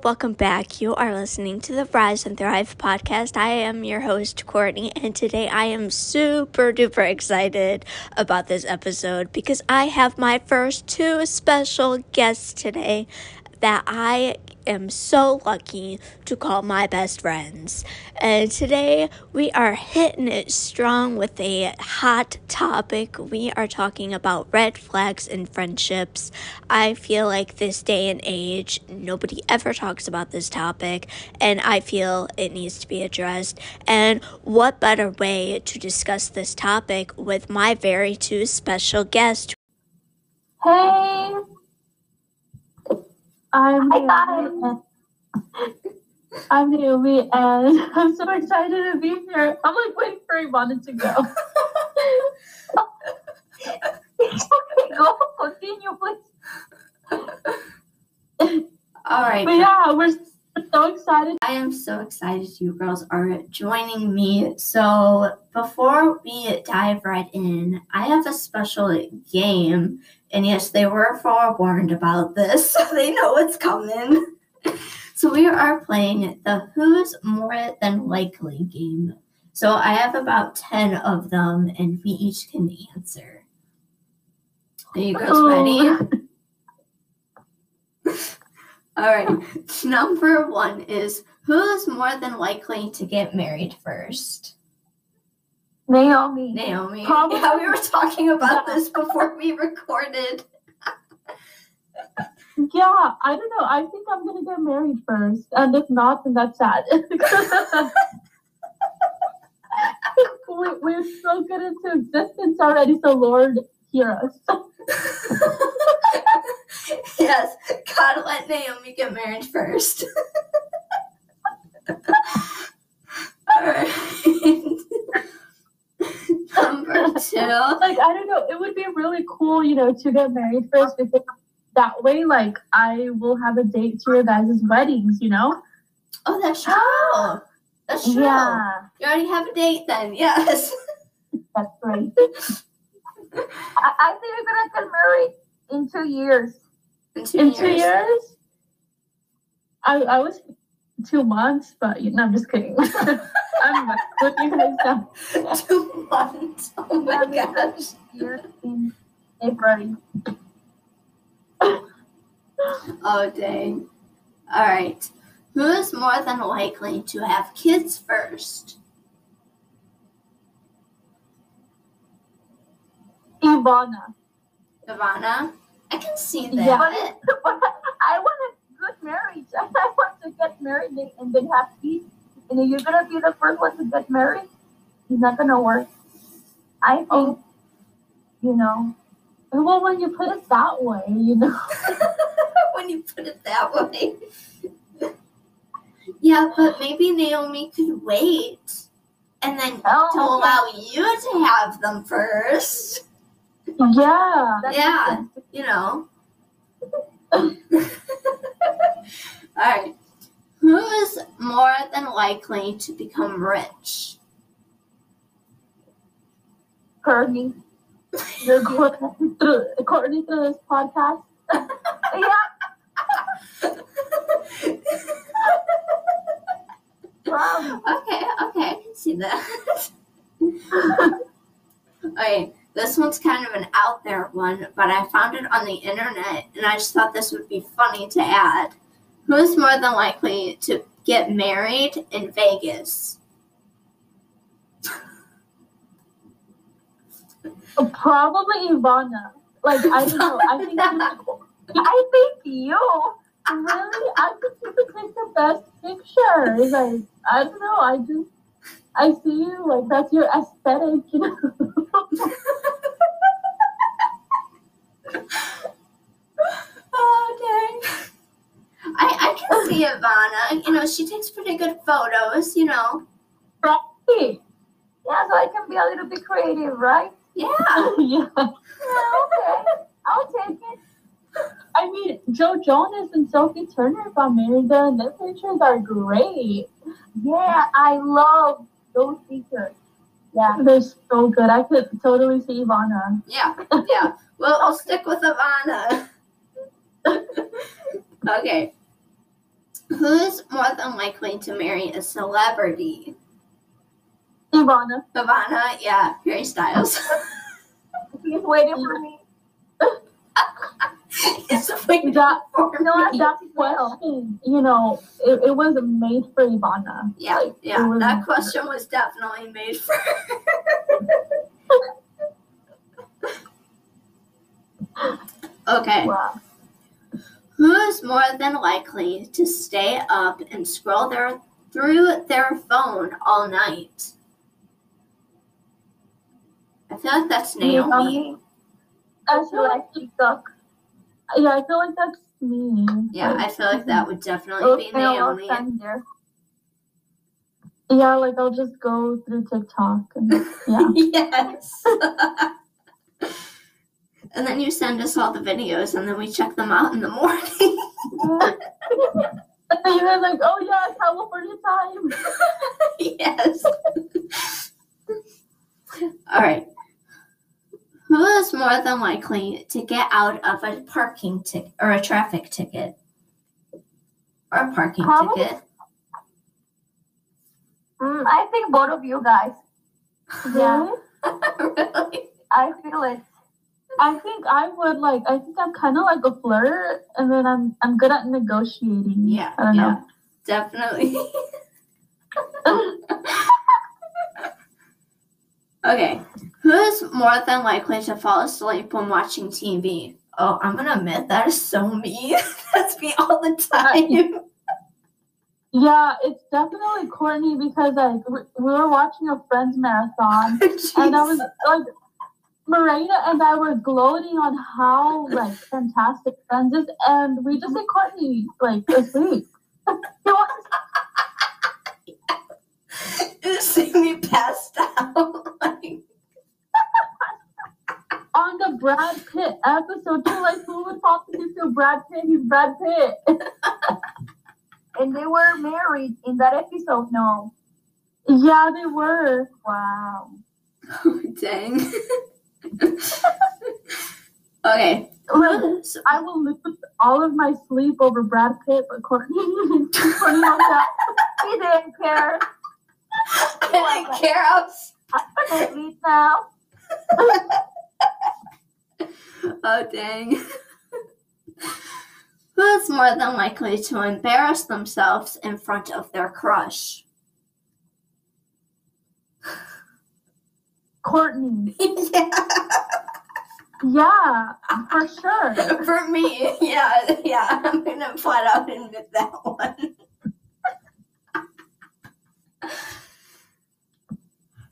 Welcome back. You are listening to the Rise and Thrive podcast. I am your host, Courtney, and today I am super duper excited about this episode because I have my first two special guests today that I am so lucky to call my best friends. And today we are hitting it strong with a hot topic. We are talking about red flags in friendships. I feel like this day and age, nobody ever talks about this topic, and I feel it needs to be addressed. And what better way to discuss this topic with my very two special guests? Hey, I'm Nayomie. I'm Nayomie, and I'm so excited to be here. I'm like waiting for Ivana to go. okay, go continue, please. All right. But yeah, we're so excited. I am so excited you girls are joining me. So, before we dive right in, I have a special game. And yes, they were forewarned about this, so they know what's coming. so, we are playing the Who's More Than Likely game. So, I have about 10 of them, and we each can answer. Are you girls oh. ready? All right. Number one is who is more than likely to get married first? Nayomie. Nayomie. Probably. Yeah, we were talking about this before we recorded. Yeah, I don't know. I think I'm gonna get married first, and if not, then that's sad. we, we're so good into existence already, so Lord, hear us. yes, God let Nayomie get married first. All right. Number two. like I don't know, it would be really cool, you know, to get married first because that way, like, I will have a date to your guys' weddings, you know? Oh, that's true. That's true. Yeah, You already have a date then, yes. that's right. I, I think you're gonna get married in two years. In two In years. two years, I I was two months, but you know, I'm just kidding. I'm not with you guys. Two months. Oh my gosh. Years in February. Oh dang. All right. Who is more than likely to have kids first? Ivana. Ivana? I can see that. Yeah. I want a marriage. I want to get married and- then have peace. And if you're gonna be the first one to get married, it's not gonna work. I think, Oh. you know, Well, when you put it that way, you know. when you put it that way. yeah, but maybe Nayomie could wait and then oh. to oh, okay. allow you to have them first. Yeah. Yeah. You know. All right. Who is more than likely to become rich? Courtney. You're going through, according to this podcast. Yeah, wow. Okay, okay, I can see that. Alright, this one's kind of an out there one, but I found it on the internet and I just thought this would be funny to add. Who is more than likely to get married in Vegas? Probably Ivana. Like, I don't know. I think I think you. really, I think you could take the best picture. Like, I don't know. I just, I see you like that's your aesthetic, you know. oh, dang. I, I can see Ivana. You know, she takes pretty good photos, you know. right? Yeah, so I can be a little bit creative, right? Yeah. yeah. Yeah, okay. I'll take it. I mean, Joe Jonas and Sophie Turner got married, and their pictures are great. Yeah, I love those pictures. Yeah. They're so good. I could totally see Ivana. Yeah, yeah. Well, I'll stick with Ivana. okay. Who's more than likely to marry a celebrity? Ivana. Ivana, yeah, Harry Styles. He's waiting for me. He's waiting That, for you know me. That question, you know, it, it was made for Ivana. Yeah, Like, yeah, was- that question was definitely made for her. okay. Wow. Who's more than likely to stay up and scroll their through their phone all night? I feel like that's um, Nayomie. I feel like TikTok. Yeah, I feel like that's me. Yeah, I feel like that would definitely be Nayomie. Yeah, like I'll just go through TikTok and yeah. yes. and then you send us all the videos and then we check them out in the morning. and then you guys like, oh yeah, California time. yes. All right. Who is more than likely to get out of a parking ticket or a traffic ticket? Or a parking Probably- ticket? Mm, I think both of you guys. Yeah, really? I feel it. I think I would like. I think I'm kind of like a flirt, and then I'm I'm good at negotiating. Yeah, I don't yeah, know. definitely. okay, who is more than likely to fall asleep when watching TV? Oh, I'm gonna admit that is so me. That's me all the time. Yeah, it's definitely Courtney because like we, we were watching a Friends marathon, and I was like, Marina and I were gloating on how like fantastic Friends is, and we just see Courtney like asleep. He was- you see me passed out. on the Brad Pitt episode too, like who would asleep to Brad Pitt? He's Brad Pitt. And they were married in that episode. No. Yeah, they were. Wow. Oh, dang. okay. I will lose all of my sleep over Brad Pitt, but Courtney, Courtney. He didn't care. I didn't care. I was- I leave now. Oh, dang. Who is more than likely to embarrass themselves in front of their crush? Courtney. yeah. Yeah, for sure. For me, yeah, yeah, I'm gonna flat out admit that one.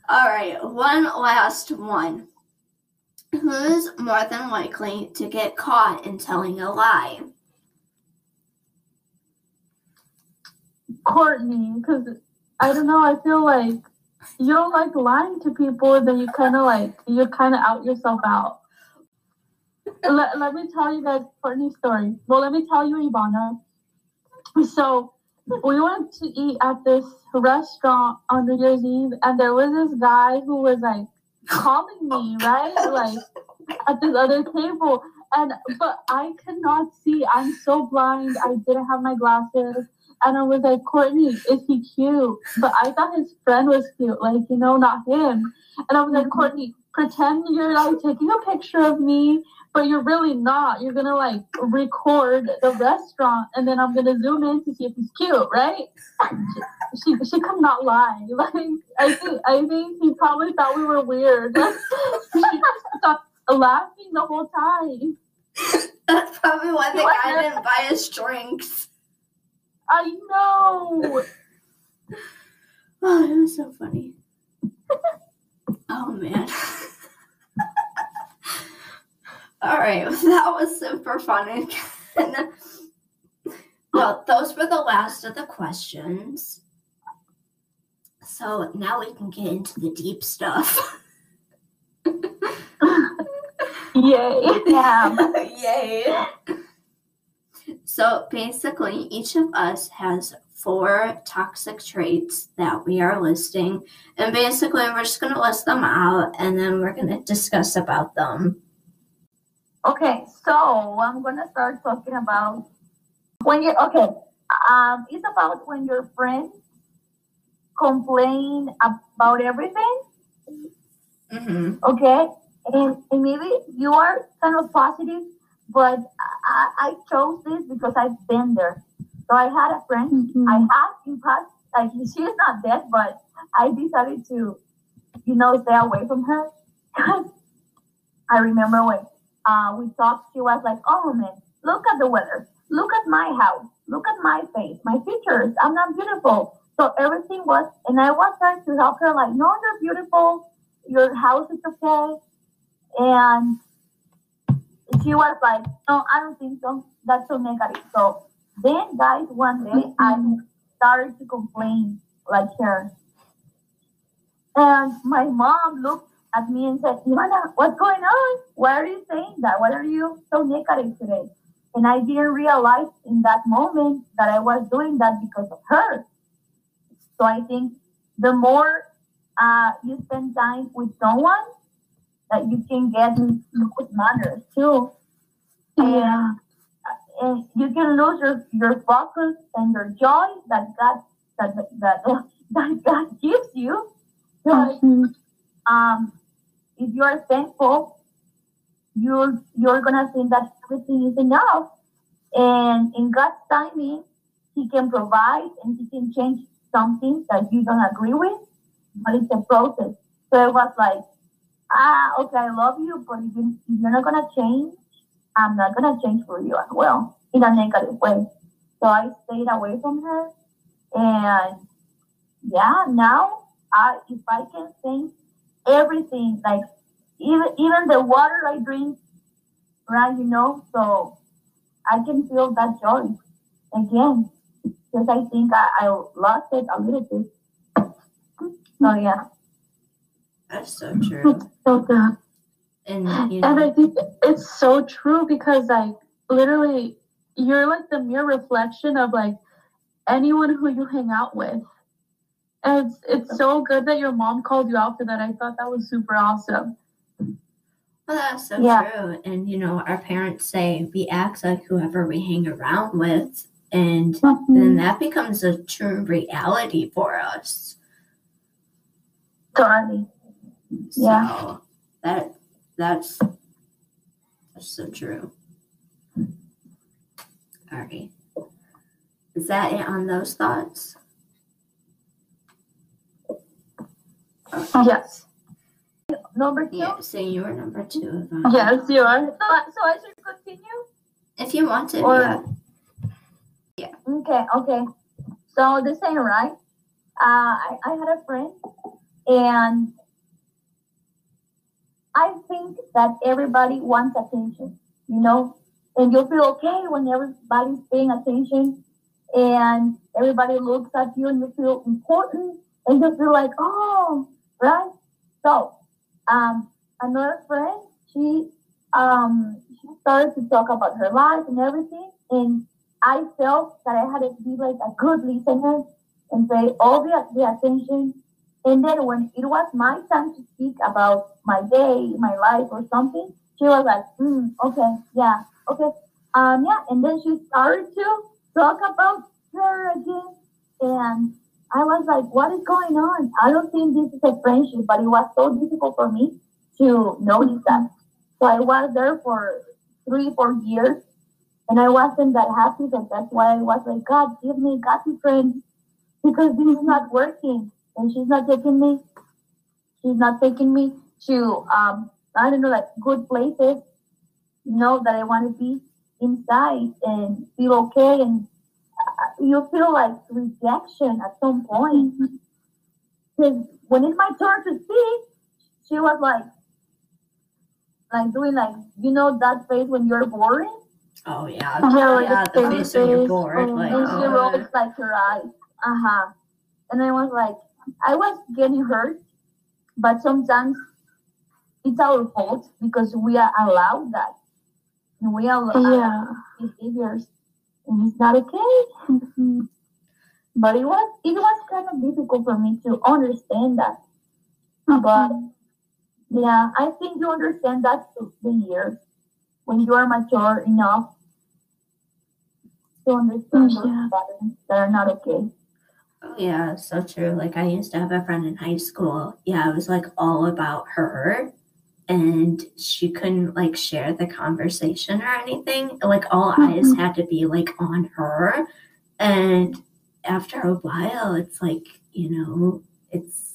All right, one last one. Who's more than likely to get caught in telling a lie? Courtney, because I don't know, I feel like you don't like lying to people, then you kind of like, you kind of out yourself out. let, let me tell you guys Courtney's story. Well, let me tell you, Ivana. So, we went to eat at this restaurant on New Year's Eve, and there was this guy who was like calling me, right? Like at this other table. And but I could not see. I'm so blind. I didn't have my glasses. And I was like, Courtney, is he cute? But I thought his friend was cute, like, you know, not him. And I was like, Courtney, pretend you're like taking a picture of me, but you're really not. You're gonna like record the restaurant and then I'm gonna zoom in to see if he's cute, right? She she could not lie. Like I think I think he probably thought we were weird. she stopped laughing the whole time. That's probably why the guy didn't buy us drinks. I know. Oh, it was so funny. oh man. All right, that was super fun. Well, those were the last of the questions. So now we can get into the deep stuff. Yay. Yeah. Yay. So basically, each of us has four toxic traits that we are listing. And basically, we're just going to list them out and then we're going to discuss about them. Okay, so I'm gonna start talking about when you okay. Um, it's about when your friends complain about everything, Mm-hmm. okay? And, and maybe you are kind of positive, but I, I chose this because I've been there. So I had a friend Mm-hmm. I have in past, like she is not dead, but I decided to, you know, stay away from her. Because I remember when uh, we talked, she was like, "Oh man, look at the weather, look at my house, look at my face, my features. I'm not beautiful." So everything was, and I was trying to help her, like, "No, you're beautiful. Your house is okay." And she was like, "No, I don't think so. That's so negative." So then, guys, one day I started to complain like her. And my mom looked at me and said, Ivana, what's going on? Why are you saying that? Why are you so negative today? And I didn't realize in that moment that I was doing that because of her. So I think the more uh, you spend time with someone, that you can get in good manners too. Yeah. And you can lose your, your focus and your joy that God that, that, that God gives you. Mhm. um, if you are thankful, you're you're gonna think that everything is enough, and in God's timing, He can provide and He can change something that you don't agree with, but it's a process. So it was like, ah, okay, I love you, but if, you, if you're not gonna change, I'm not gonna change for you as well in a negative way. So I stayed away from her, and yeah, now I if I can think everything like even even the water I drink, right? You know, so I can feel that joy again because I think I, I lost it a little bit. So yeah, That's so true. So good. And you And I think it's so true because like literally you're like the mere reflection of like anyone who you hang out with. And it's it's so good that your mom called you out for that. I thought that was super awesome. well, that's so Yeah. true. And you know, our parents say we act like whoever we hang around with, and Mm-hmm. then that becomes a true reality for us. totally. So Yeah. that that's that's so true. Alright. Is that it on those thoughts? Yes. Number two. Yeah, so you were number two. Ivana. Yes, you are. So, so I should continue. If you want to, Or- yeah. Okay, okay. So the same, right? Uh, I, I had a friend, and I think that everybody wants attention, you know, and you'll feel okay when everybody's paying attention, and everybody looks at you, and you feel important, and you feel like, oh, right. So, um, another friend, she um, she started to talk about her life and everything, and I felt that I had to be like a good listener and pay all the, the attention. And then when it was my time to speak about my day, my life, or something, she was like, mm, okay, yeah, okay, um, yeah. And then she started to talk about her again, and I was like, what is going on? I don't think this is a friendship, but it was so difficult for me to notice that. So I was there for three, four years and I wasn't that happy, but that's why I was like, God, give me godly friend because this is not working. And she's not taking me, she's not taking me to, um, I don't know, like good places, you know, that I want to be inside and feel okay. And uh, you feel like rejection at some point. Because when it's my turn to speak, she was like, like doing like, you know, that face when you're boring. Oh yeah. Yeah, like yeah, the face when you're bored. oh, Like and she oh. rolls like her eyes. Uh huh. And I was like, I was getting hurt, but sometimes it's our fault because we are allowed that. And we allow Yeah. behaviors, and it's not okay. but it was it was kind of difficult for me to understand that. Mm-hmm. But yeah, I think you understand that through the years when you are mature enough. to understand those patterns that are not okay. Oh yeah, so true. Like I used to have a friend in high school. Yeah, it was like all about her and she couldn't like share the conversation or anything. Like all eyes Mhm. had to be like on her. And after a while it's like, you know, it's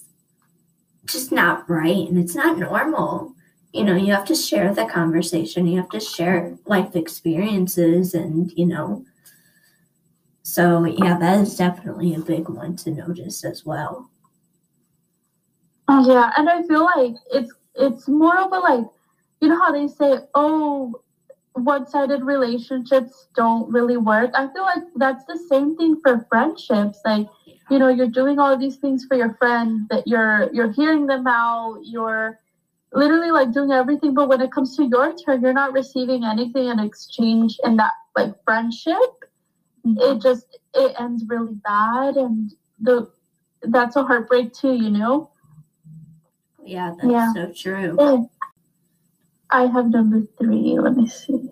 just not right and it's not normal. You know, you have to share the conversation, you have to share life experiences and, you know, so yeah, that is definitely a big one to notice as well. Uh, yeah, and I feel like it's it's more of a like, you know how they say, oh, one-sided relationships don't really work. I feel like that's the same thing for friendships. Like, you know, you're doing all these things for your friend that you're you're hearing them out, you're literally like doing everything, but when it comes to your turn, you're not receiving anything in exchange in that like friendship. It just it ends really bad and the that's a heartbreak too, you know? Yeah, that's Yeah. so true. Oh, I have number three. Let me see.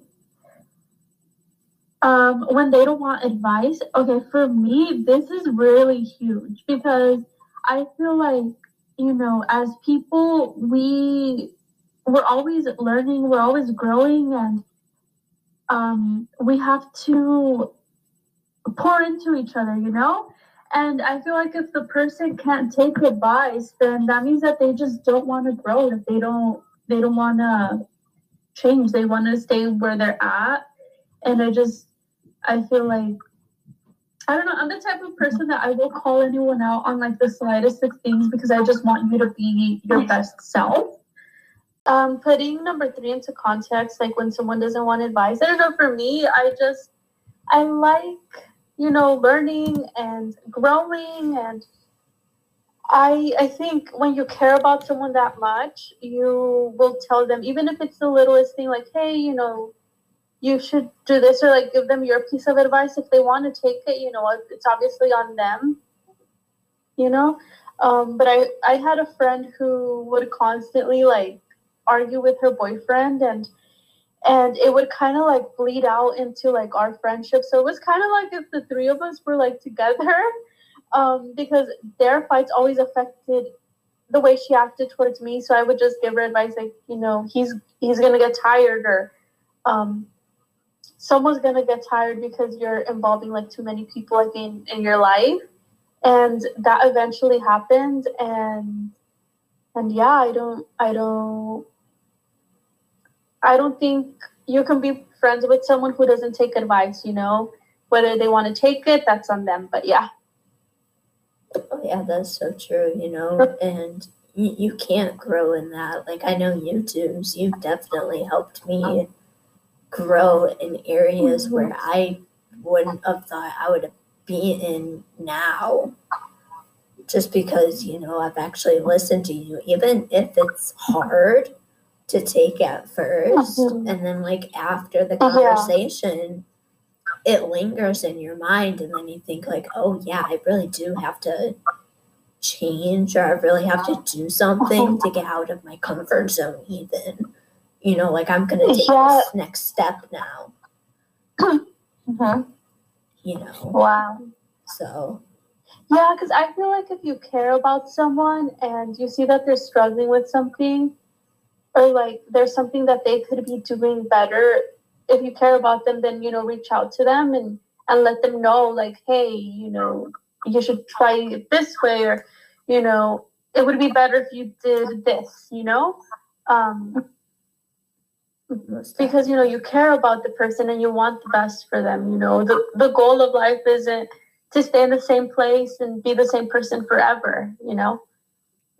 Um, when they don't want advice. Okay, for me, this is really huge because I feel like you know, as people, we we're always learning, we're always growing, and um, we have to pour into each other. You know. And I feel like if the person can't take advice, then that means that they just don't want to grow. If they don't, they don't want to change. They want to stay where they're at. And I just, I feel like, I don't know. I'm the type of person that I will call anyone out on like the slightest of things because I just want you to be your best self. Um, putting number three into context, like when someone doesn't want advice. I don't know. For me, I just, I like you know learning and growing. And i i think when you care about someone that much you will tell them even if it's the littlest thing like hey you know you should do this or like give them your piece of advice if they want to take it you know it's obviously on them you know? Um, but i i had a friend who would constantly like argue with her boyfriend and and it would kind of like bleed out into like our friendship. So it was kind of like if the three of us were like together um because their fights always affected the way she acted towards me. So i would just give her advice like you know he's he's gonna get tired or um someone's gonna get tired because you're involving like too many people like in in your life. And that eventually happened and and yeah i don't i don't I don't think you can be friends with someone who doesn't take advice, you know? Whether they want to take it, that's on them. But yeah. Oh yeah, that's so true, you know, and you, you can't grow in that. Like I know YouTube's, you've definitely helped me oh. grow in areas where mm-hmm. I wouldn't have thought I would be in now. Just because, you know, I've actually listened to you, even if it's hard to take at 1st Mhm. and then like after the Yeah. conversation it lingers in your mind and then you think like oh yeah i really do have to change or i really have to do something uh-huh. to get out of my comfort zone even you know like i'm gonna take Yeah. this next step now mm-hmm. you know Wow. so Yeah, because I feel like if you care about someone and you see that they're struggling with something, or like there's something that they could be doing better, if you care about them, then you know reach out to them and and let them know like, hey, you know, you should try it this way, or you know, it would be better if you did this, you know. Um, because you know you care about the person and you want the best for them you know? The the goal of life isn't to stay in the same place and be the same person forever you know?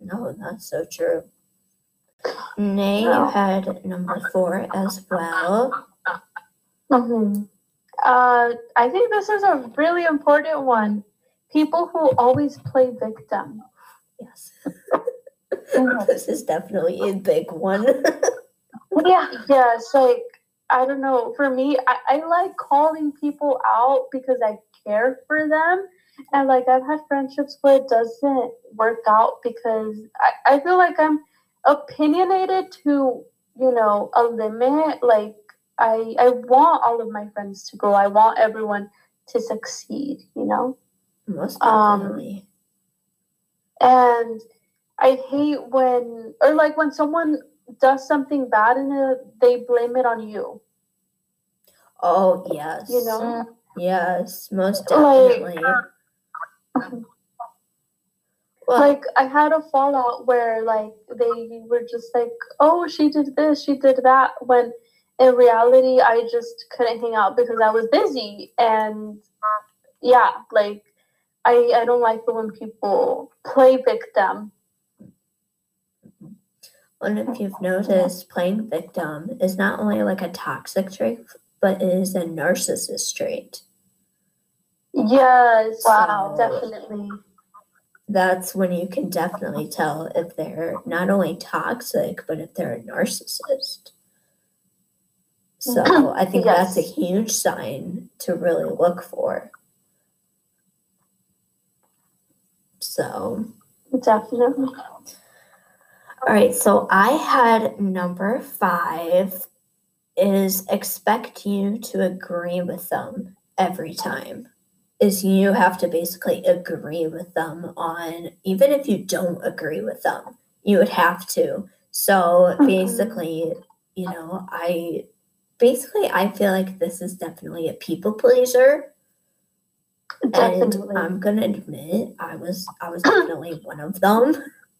No that's so true nay you had number four as well. Mm-hmm. uh i think this is a really important one. People who always play victim. Yes. This is definitely a big one. Yeah yeah it's like i don't know for me I, I like calling people out because i care for them. And like i've had friendships where it doesn't work out because i, I feel like i'm opinionated to you know a limit like i i want all of my friends to grow i want everyone to succeed, you know? Most Um. And I hate when, or like when someone does something bad and they blame it on you, oh yes. you know? Yes, most Like- definitely. Well, like I had a fallout where like they were just like, "Oh, she did this, she did that," when in reality I just couldn't hang out because I was busy. And yeah, like I I don't like it when people play victim. and if you've noticed, playing victim is not only like a toxic trait, but it is a narcissist trait. Yes, Wow. definitely. That's when you can definitely tell if they're not only toxic, but if they're a narcissist. So I think that's a huge sign to really look for. So, Definitely. all right. So I had number five is expect you to agree with them every time. Is you have to basically agree with them on, even if you don't agree with them, you would have to. So basically, you know, I basically I feel like this is definitely a people pleaser. Definitely. And I'm gonna admit I was I was definitely one of them.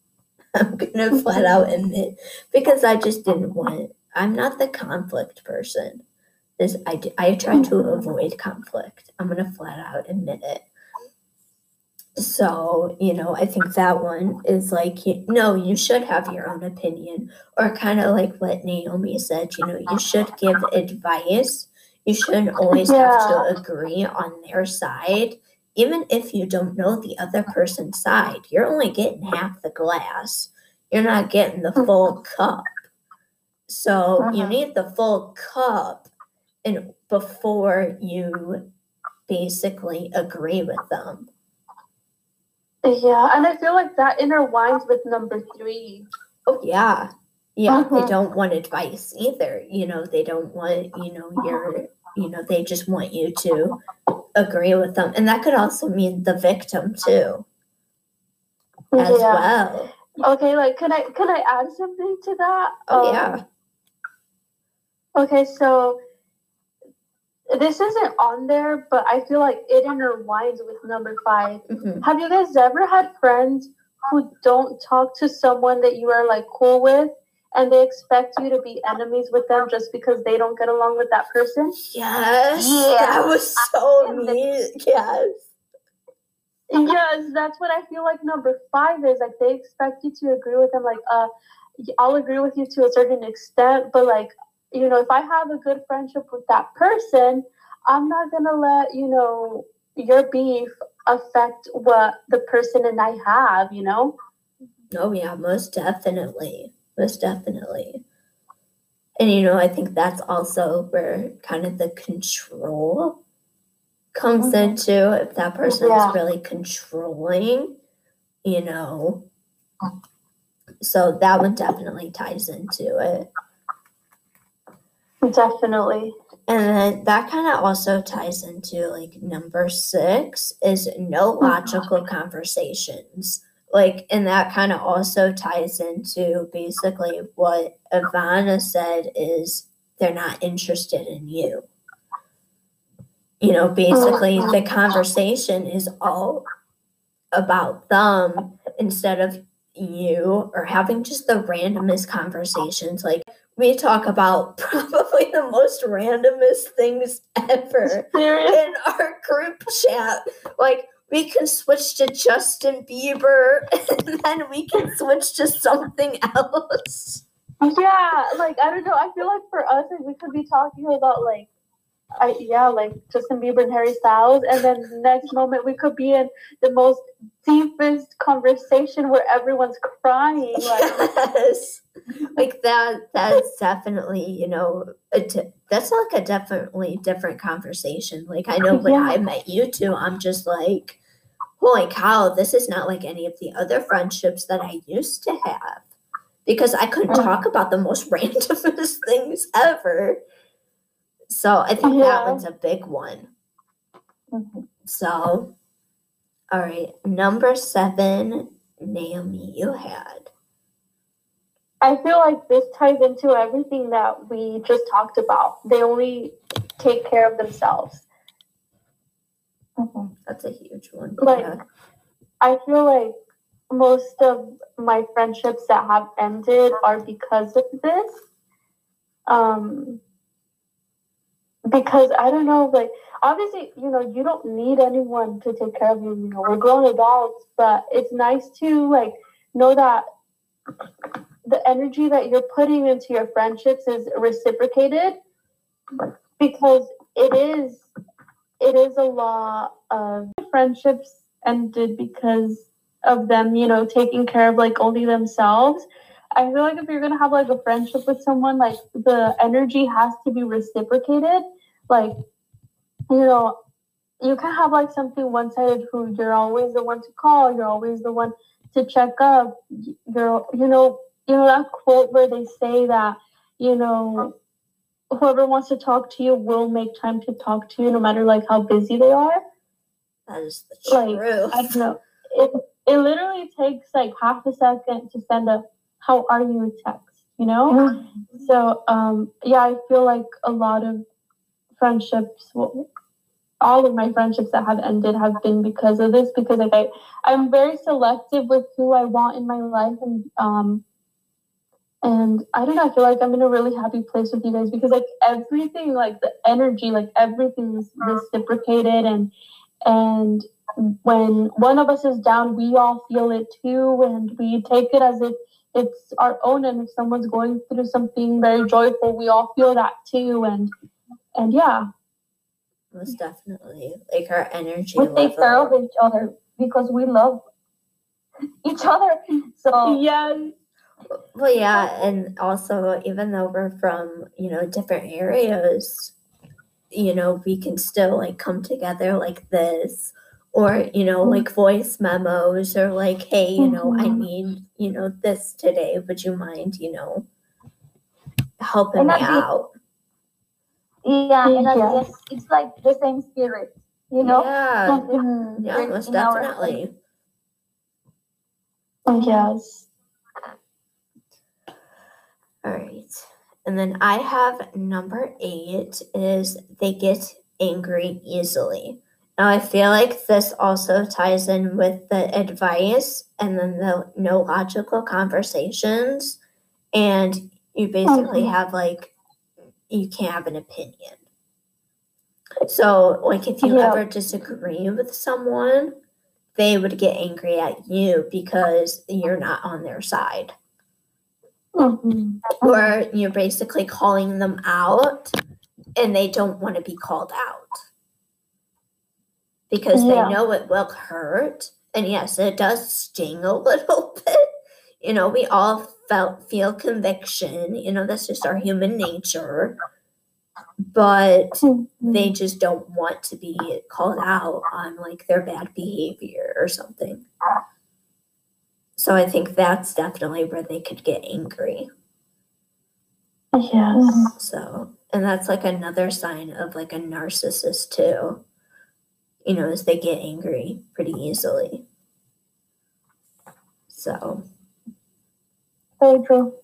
I'm gonna flat out admit because I just didn't want I'm not the conflict person. This I try to avoid conflict. I'm gonna flat out admit it. So, you know, I think that one is like, you, no, you should have your own opinion, or kind of like what Nayomie said, you know, you should give advice. You shouldn't always have to agree on their side. Even if you don't know the other person's side, you're only getting half the glass. You're not getting the full cup. So you Mhm. need the full cup and before you basically agree with them. yeah, and I feel like that intertwines with number three. Oh yeah. Yeah, they Mhm. don't want advice either. You know, they don't want, you know, your you know, they just want you to agree with them. And that could also mean the victim too, as yeah. well. Okay, like can I can I add something to that? Oh Um, yeah. Okay, so this isn't on there, but I feel like it intertwines with number five. hmm Have you guys ever had friends who don't talk to someone that you are like cool with and they expect you to be enemies with them just because they don't get along with that person? Yes. Yeah. That was so neat. Yes. Yes, that's what I feel like number five is. Like they expect you to agree with them. Like, uh, I'll agree with you to a certain extent, but like, you know, if I have a good friendship with that person, I'm not gonna let you know your beef affect what the person and I have. You know. Oh yeah, most definitely. Most definitely. And you know, I think that's also where kind of the control comes Mhm. into if that person Yeah. is really controlling, you know. So that one definitely ties into it. Definitely. And then that kind of also ties into like number six is no logical conversations. Like, and that kind of also ties into basically what Ivana said is they're not interested in you. You know, basically mm-hmm. the conversation is all about them instead of you or having just the randomest conversations. Like, we talk about probably the most randomest things ever in our group chat. Like we can switch to Justin Bieber and then we can switch to something else. Yeah, like I don't know. I feel like for us, like, we could be talking about like, I yeah, like Justin Bieber and Harry Styles, and then the next moment we could be in the most deepest conversation where everyone's crying. Like, Yes. Like that that's definitely, you know, a that's like a definitely different conversation. Like I know when Yeah. I met you two, I'm just like, holy cow, this is not like any of the other friendships that I used to have. Because I couldn't Mhm. talk about the most randomest things ever. So I think that Yeah. one's a big one. Mm-hmm. So, all right, number seven, Nayomie, you had. I feel like this ties into everything that we just talked about. They only take care of themselves. Mm-hmm. That's a huge one. Like, yeah. I feel like most of my friendships that have ended are because of this. Um, because I don't know, like obviously, you know, you don't need anyone to take care of you. You know, we're grown adults, but it's nice to like know that the energy that you're putting into your friendships is reciprocated because it is it is a lot of friendships ended because of them, you know, taking care of like only themselves. I feel like if you're gonna have like a friendship with someone, like the energy has to be reciprocated. Like, you know, you can have like something one sided who you're always the one to call, you're always the one to check up. You're, you know, you know that quote where they say that, you know, whoever wants to talk to you will make time to talk to you no matter like how busy they are. That is the truth. Like, I don't know. It it literally takes like half a second to send a how are you text, you know? Mm-hmm. So um yeah, I feel like a lot of friendships well, all of my friendships that have ended have been because of this because like I I'm very selective with who I want in my life and um and I don't know, I feel like I'm in a really happy place with you guys because like everything, like the energy, like everything is uh-huh. reciprocated and and when one of us is down, we all feel it too, and we take it as if it's our own. And if someone's going through something very joyful, we all feel that too. And and yeah, most definitely, like our energy. We take care of each other because we love each other. So yeah. Well, yeah, and also even though we're from you know different areas, you know we can still like come together like this or you know mm-hmm. like voice memos or like hey you know mm-hmm. i need you know this today would you mind you know helping and me out yeah and yes. it's like the same spirit you know yeah mm-hmm. yeah most definitely yes all right and then i have number eight is they get angry easily now, I feel like this also ties in with the advice and then the no logical conversations. And you basically mm-hmm. have like, you can't have an opinion. So, like, if you yeah. ever disagree with someone, they would get angry at you because you're not on their side. Mm-hmm. Or you're basically calling them out and they don't want to be called out because yeah. they know it will hurt. And yes, it does sting a little bit. You know, we all felt feel conviction. You know, that's just our human nature. But mm-hmm. they just don't want to be called out on like their bad behavior or something. So I think that's definitely where they could get angry. Yes. So, and that's like another sign of like a narcissist too you know, as they get angry pretty easily. So. Very true.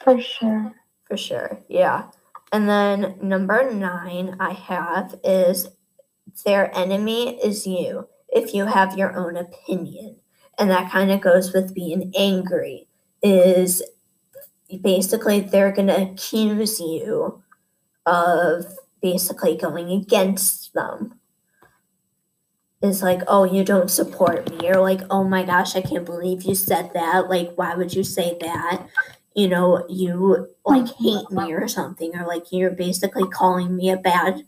For sure. For sure. Yeah. And then number nine I have is their enemy is you if you have your own opinion. And that kind of goes with being angry, is basically they're going to accuse you of basically going against them is like, oh, you don't support me, or like, oh my gosh, I can't believe you said that. Like, why would you say that? You know, you like hate me or something, or like you're basically calling me a bad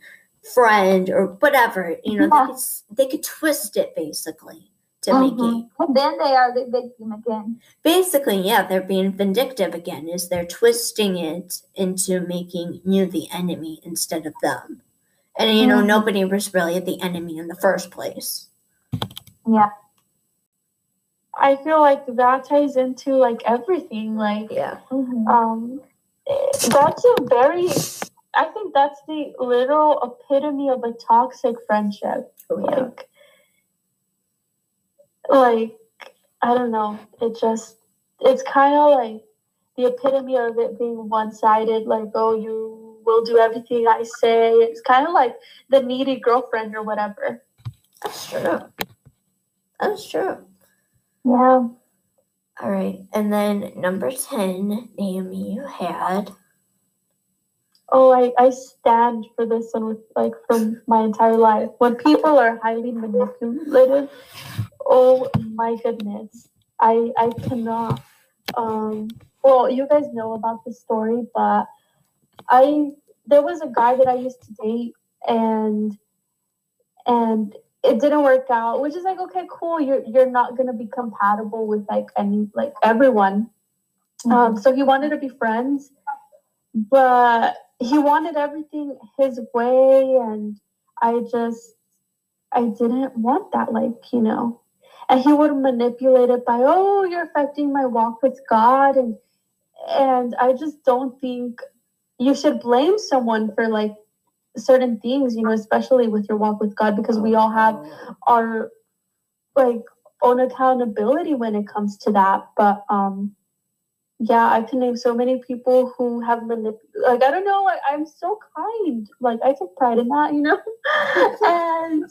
friend or whatever. You know, yeah. they, could, they could twist it basically to mm-hmm. make it. And then they are the victim again. Basically, yeah, they're being vindictive again. Is they're twisting it into making you the enemy instead of them. And you know, mm-hmm. nobody was really the enemy in the first place. Yeah. I feel like that ties into like everything. Like, yeah. Mm-hmm. Um, that's a very, I think that's the literal epitome of a toxic friendship. Oh, yeah. Like, like I don't know. It just it's kind of like the epitome of it being one sided. Like, oh, you will do everything I say. It's kind of like the needy girlfriend or whatever. That's true. That's true. Yeah. All right. And then number 10, Nayomie, you had. Oh, I, I stand for this one with like from my entire life. When people are highly manipulative, oh my goodness. I I cannot um well you guys know about the story, but I there was a guy that I used to date and and it didn't work out, which is like okay, cool. You're you're not gonna be compatible with like any like everyone. Um, so he wanted to be friends, but he wanted everything his way, and I just I didn't want that. Like you know, and he would manipulate it by oh you're affecting my walk with God, and and I just don't think you should blame someone for like certain things, you know, especially with your walk with God, because we all have our like own accountability when it comes to that. But um yeah, I can name so many people who have manip like I don't know, like, I'm so kind. Like I take pride in that, you know? and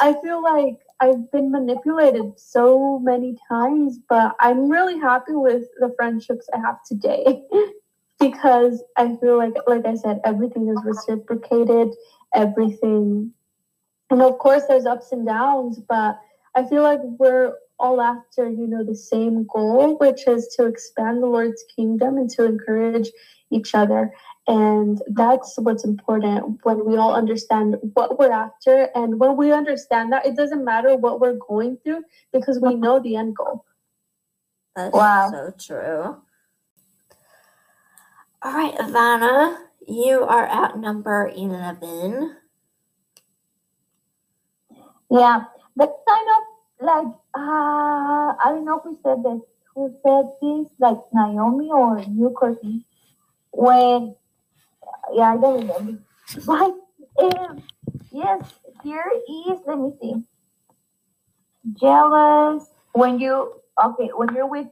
I feel like I've been manipulated so many times, but I'm really happy with the friendships I have today because I feel like like I said, everything is reciprocated, everything and of course there's ups and downs, but I feel like we're all after, you know, the same goal, which is to expand the Lord's kingdom and to encourage each other. And that's what's important when we all understand what we're after. And when we understand that, it doesn't matter what we're going through because we know the end goal. That's Wow. so true. All right, Ivana, you are at number 11. Yeah, that's kind of like uh, I don't know who said this. Who said this? Like Nayomie or you, Courtney? When yeah, I don't remember. But um, yes, here is. Let me see. Jealous when you okay when you're with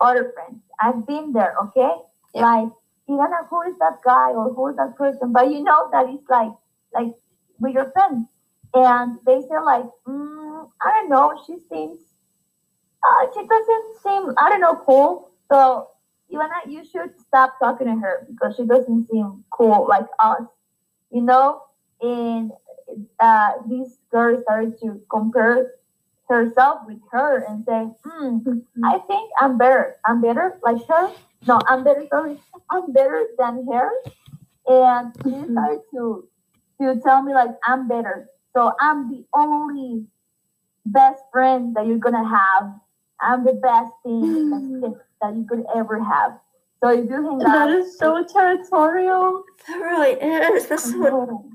other friends. I've been there. Okay, Yeah. like you don't know who is that guy or who is that person, but you know that it's like like with your friends and they say like, mm, I don't know, she seems, uh, she doesn't seem, I don't know, cool. So Ivana, you should stop talking to her because she doesn't seem cool like us, you know. And uh, this girl started to compare herself with her and say, hmm, I think I'm better. I'm better like her. No, I'm better. Sorry, I'm better than her. And she Mhm. started to to tell me like I'm better. So I'm the only best friend that you're gonna have. I'm the best thing that's, that you could ever have. So if you hang That out, is so territorial. That really is. That's I what, know.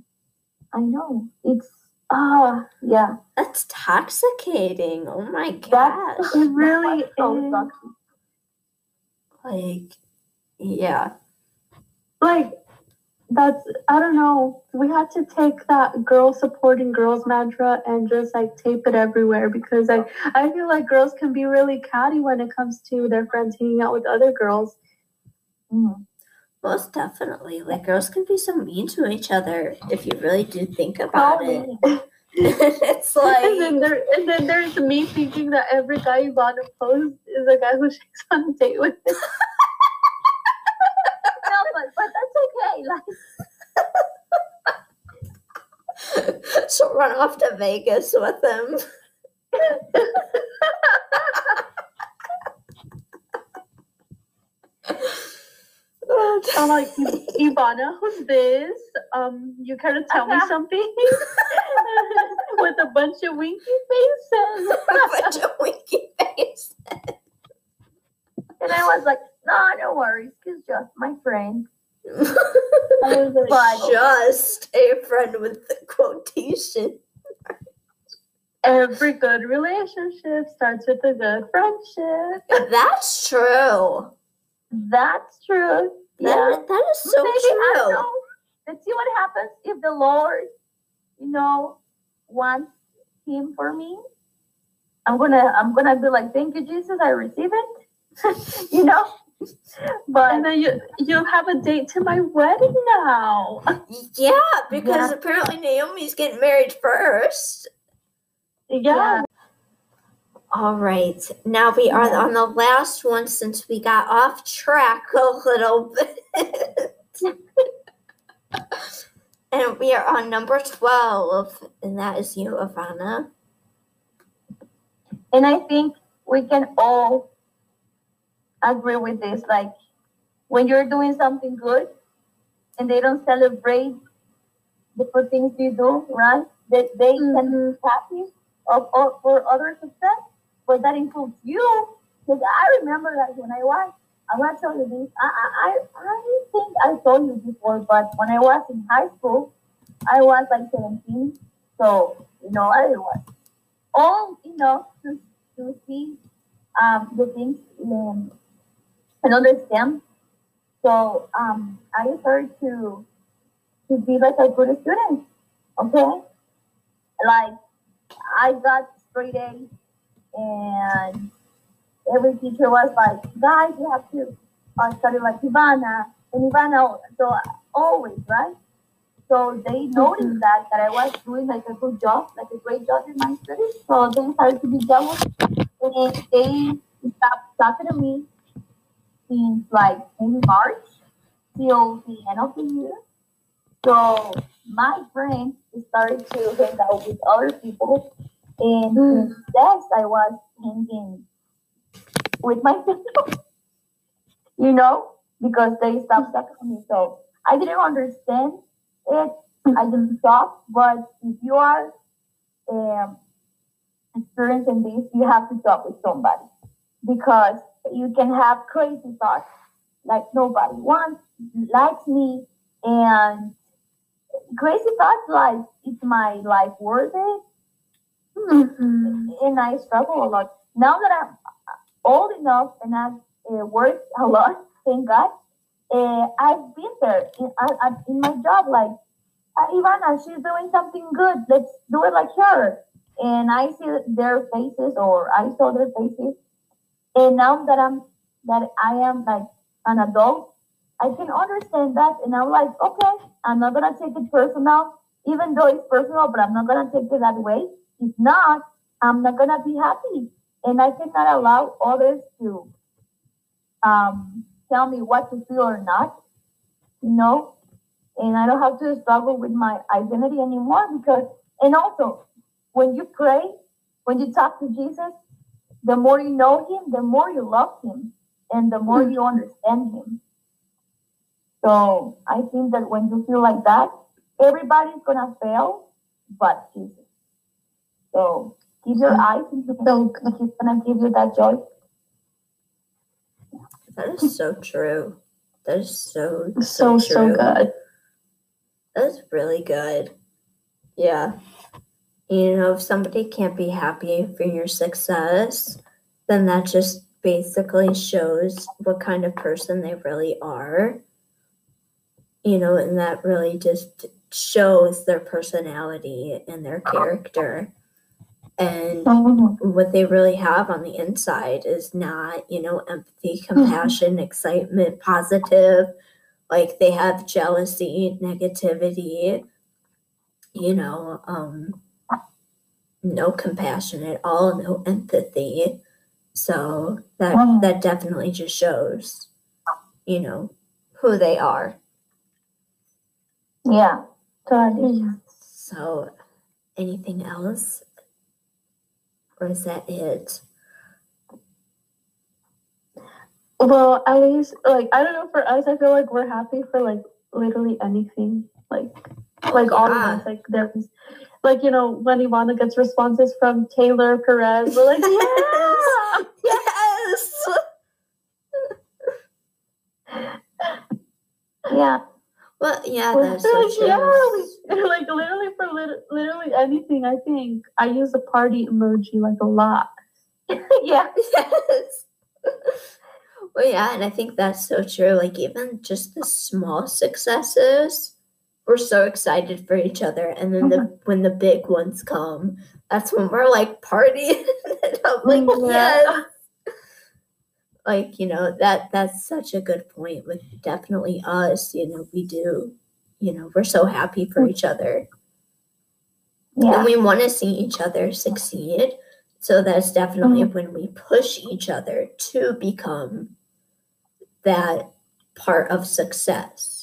I know. It's ah yeah. that's toxicating. Oh my gosh. That's It really that's so is. toxic. Like, yeah. like that's I don't know. We had to take that girl supporting girls mantra and just like tape it everywhere because I I feel like girls can be really catty when it comes to their friends hanging out with other girls. Mhm. Most definitely. Like, girls can be so mean to each other if you really do think about it. it's and then there and then there's me thinking that every guy you want to post is a guy who she's on a date with. No, but, but that's okay. Like she'll run off to Vegas with him. I'm like, Ivana, who's this? Um, you care to tell me something? With a bunch of winky faces. a bunch of winky face. and I was like, no, no worries, it's just my friend. I was like, But- oh. Just a friend with the quotation. every good relationship starts with a good friendship. That's true. That's true. That, Yeah. that is so Maybe, true. Let's see what happens if the Lord, you know, wants him for me, I'm gonna I'm gonna be like, thank you, Jesus, I receive it. you know? But And then you you have a date to my wedding now. Yeah, because apparently Nayomie's getting married first. Yeah. All right, now we are on the last one since we got off track a little bit. and we are on number 12, and that is you, Ivana. and I think we can all agree with this. Like when you're doing something good and they don't celebrate the good things you do, right? That they can be happy of, of for other success, but that includes you. Because I remember that when I was, I want to tell you this. I, I, I I think I told you before, but when I was in high school, I was like 17. So, you know, I was all, you know, to, to see um, the things um, and understand. So um, I started to to be like a good student. Okay, like I got straight A's, and every teacher was like, "Guys, you have to uh, study like Ivana and Ivana." So always right. So they noticed that that I was doing like a good job, like a great job in my studies. So they started to be jealous, and they stopped talking to me since like in March till the end of the year. So my friend started to hang out with other people, and instead I was hanging with my sister. you know, because they stopped talking to me. So I didn't understand it. I didn't stop. But if you are um, experiencing this, you have to talk with somebody because you can have crazy thoughts like nobody wants, likes me, and crazy thoughts like is my life worth it? Mhm. And I struggle a lot now that I'm old enough and I've uh, worked a lot. Thank God. Uh, I've been there in, in my job. Like uh, Ivana, she's doing something good. Let's do it like her. And I see their faces, or I saw their faces. And now that I'm that I am like an adult, I can understand that. And I'm like, okay, I'm not gonna take it personal, even though it's personal, but I'm not gonna take it that way. If not, I'm not gonna be happy. And I cannot allow others to um, tell me what to feel or not, you know. And I don't have to struggle with my identity anymore because, and also, when you pray, when you talk to Jesus, the more you know Him, the more you love Him, and the more hmm. you understand Him. So I think that when you feel like that, everybody's gonna fail, but Jesus. So keep your eyes on Him. So He's gonna give you that joy. That is so true. That is so, so so true. good. That's really good. Yeah. You know, if somebody can't be happy for your success, then that just basically shows what kind of person they really are. You know, and that really just shows their personality and their character. And what they really have on the inside is not, you know, empathy, compassion, excitement, positive. Like they have jealousy, negativity, you know, um, no compassion at all, no empathy. So that Mm. that definitely just shows, you know, who they are. Yeah, totally. So anything else? Or is that it? Well, at least like I don't know for us, I feel like we're happy for like literally anything. Like like all of yeah. us. Like there's like you know when Ivana gets responses from Taylor Perez, we're like yeah. Yes. Yeah, Well, yeah, that's so true. yeah, like, literally for lit- literally anything. I think I use the party emoji like a lot. yeah, yes. Well, yeah, and I think that's so true. Like, even just the small successes, we're so excited for each other. And then the uh-huh. when the big ones come that's when we're like partying. And i'm like mm-hmm. Yeah. yes. Like you know that that's such a good point with definitely us you know we do you know we're so happy for mm-hmm. each other. And we want to see each other succeed. So that's definitely Mhm. when we push each other to become that part of success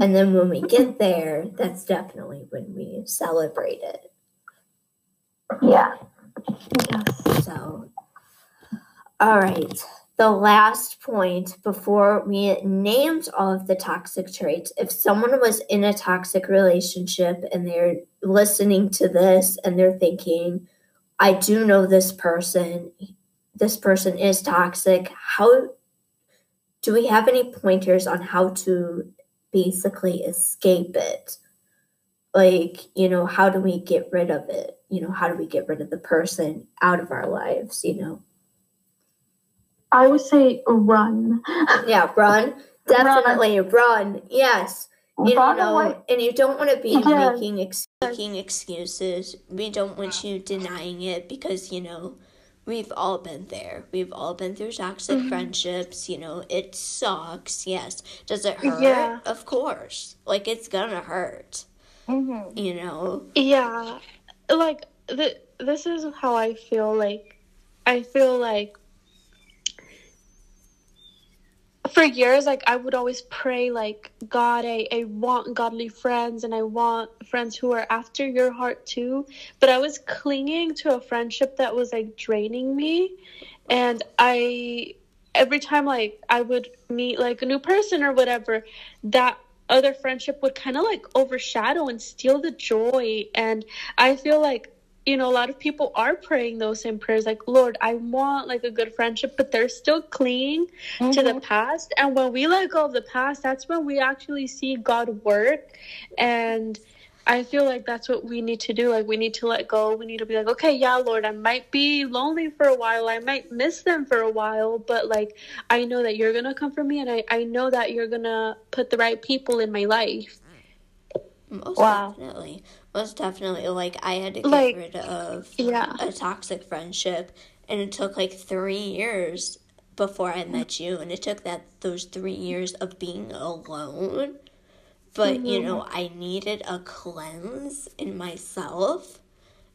and then when we get there that's definitely when we celebrate it. Yeah. so all right. The last point before we named all of the toxic traits if someone was in a toxic relationship and they're listening to this and they're thinking i do know this person. This person is toxic how do we have any pointers on how to basically escape it like you know how do we get rid of it you know how do we get rid of the person out of our lives you know I would say run. yeah run definitely run, yes you Run know away. and you don't want to be Yes. making ex- making excuses. We don't want you denying it because, you know, we've all been there. We've all been through toxic Mhm. friendships. You know, it sucks. Yes. Does it hurt? Yeah. Of course. Like, it's gonna hurt. Mm-hmm. You know? Yeah, like the this is how I feel. Like I feel like for years, like I would always pray, like God, I, I want godly friends, and I want friends who are after your heart too. But I was clinging to a friendship that was like draining me, and I every time like I would meet like a new person or whatever, that other friendship would kind of like overshadow and steal the joy. And I feel like, you know, a lot of people are praying those same prayers like, Lord, I want like a good friendship, but they're still clinging to Mm-hmm. the past. And when we let go of the past, that's when we actually see God work. And I feel like that's what we need to do. Like, we need to let go. We need to be like, okay, yeah, Lord, I might be lonely for a while. I might miss them for a while, but like, I know that you're going to come for me. And I, I know that you're going to put the right people in my life. Most Wow. definitely. Most definitely. Like, I had to get Like, rid of Yeah. a toxic friendship, and it took like three years before I met you, and it took that those three years of being alone. But you mm-hmm. know, I needed a cleanse in myself.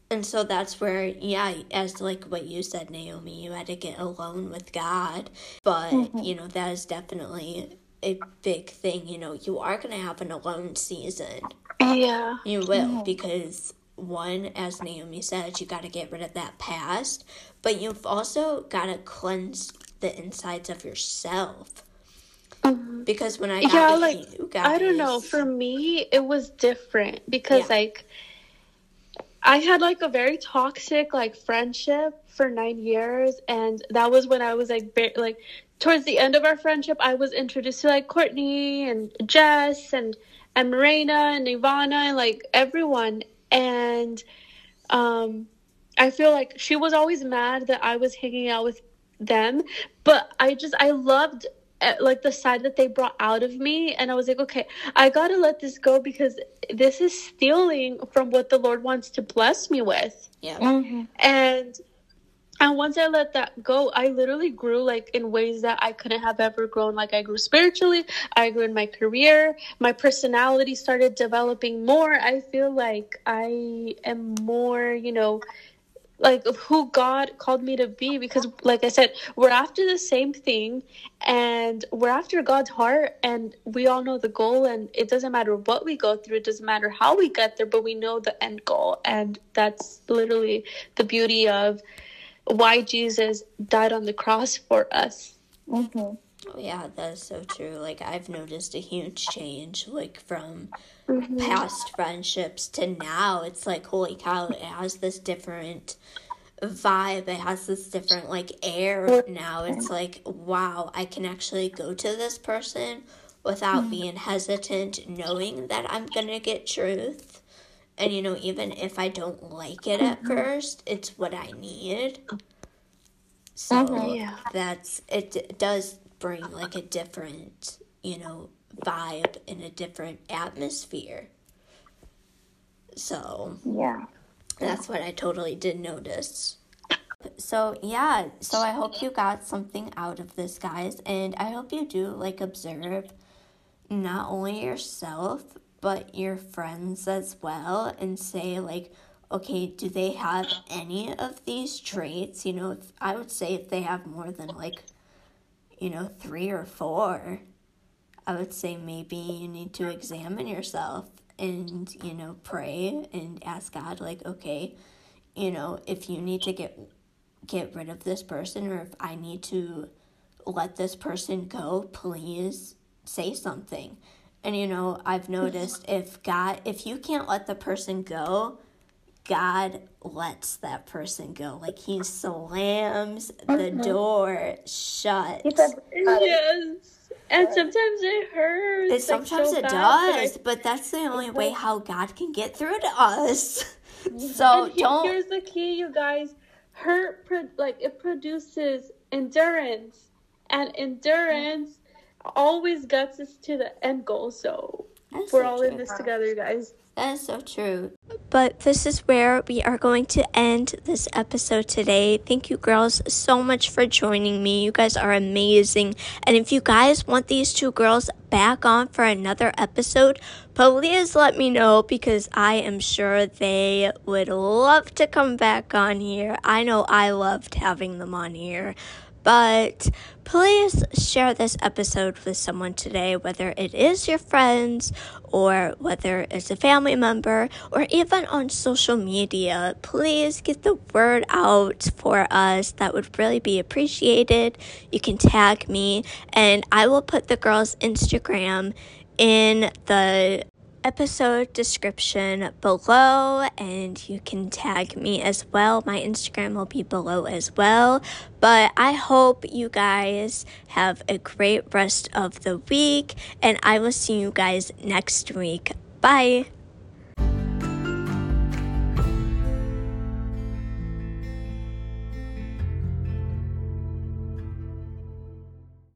And so that's where, yeah, as like what you said, Nayomie, you had to get alone with God. But, mm-hmm. you know, that is definitely a big thing. You know, you are going to have an alone season. Yeah. You will, because one, as Nayomie said, you got to get rid of that past, but you've also got to cleanse the insides of yourself. Mm-hmm. Because when I got Yeah, like, you guys, I don't know. For me, it was different because, Yeah. like, I had like a very toxic like friendship for nine years, and that was when I was like, ba- like towards the end of our friendship, I was introduced to like Courtney and Jess and and Marina and Ivana and like everyone, and um, I feel like she was always mad that I was hanging out with them, but I just I loved uh, like the side that they brought out of me and i was like okay i gotta let this go because this is stealing from what the lord wants to bless me with. Yeah, Mm-hmm. and and once i let that go i literally grew like in ways that i couldn't have ever grown. Like i grew spiritually i grew in my career my personality started developing more. I feel like i am more you know like of who God called me to be because like I said, we're after the same thing and we're after God's heart and we all know the goal and it doesn't matter what we go through, it doesn't matter how we get there, but we know the end goal. And that's literally the beauty of why Jesus died on the cross for us. Mm-hmm. oh, yeah, that is so true. Like I've noticed a huge change, like from Mm-hmm. past friendships to now. It's like holy cow! It has this different vibe. It has this different like air now. It's like wow, I can actually go to this person without being hesitant, knowing that I'm gonna get truth. And you know, even if I don't like it at mm-hmm. first, it's what I need. So uh-huh, Yeah. that's it. d- Does bring like a different, you know, vibe in a different atmosphere. So, Yeah. that's what I totally did notice. So, yeah, so I hope you got something out of this, guys, and I hope you do like observe not only yourself but your friends as well and say like okay, do they have any of these traits? You know, if, I would say if they have more than like, you know, three or four, I would say maybe you need to examine yourself and, you know, pray and ask God, like, okay, you know, if you need to get get rid of this person or if I need to let this person go, please say something. And you know, I've noticed if God if you can't let the person go, God lets that person go. Like he slams the uh-huh. door shut. Yes. And sometimes it hurts. It, like, sometimes so it bad, but I- does, but that's the only way how God can get through to us. So he- don't Here's the key, you guys. Hurt, pro- like it produces endurance, and endurance always gets us to the end goal. So That's we're so all in this together, guys. That is so true. But this is where we are going to end this episode today. Thank you, girls, so much for joining me. You guys are amazing. And if you guys want these two girls back on for another episode, please let me know because I am sure they would love to come back on here. I know I loved having them on here. But please share this episode with someone today, whether it is your friends or whether it's a family member or even on social media. Please get the word out for us. That would really be appreciated. You can tag me, and I will put the girls' Instagram in the episode description below and you can tag me as well. My Instagram will be below as well. But I hope you guys have a great rest of the week and I will see you guys next week. Bye.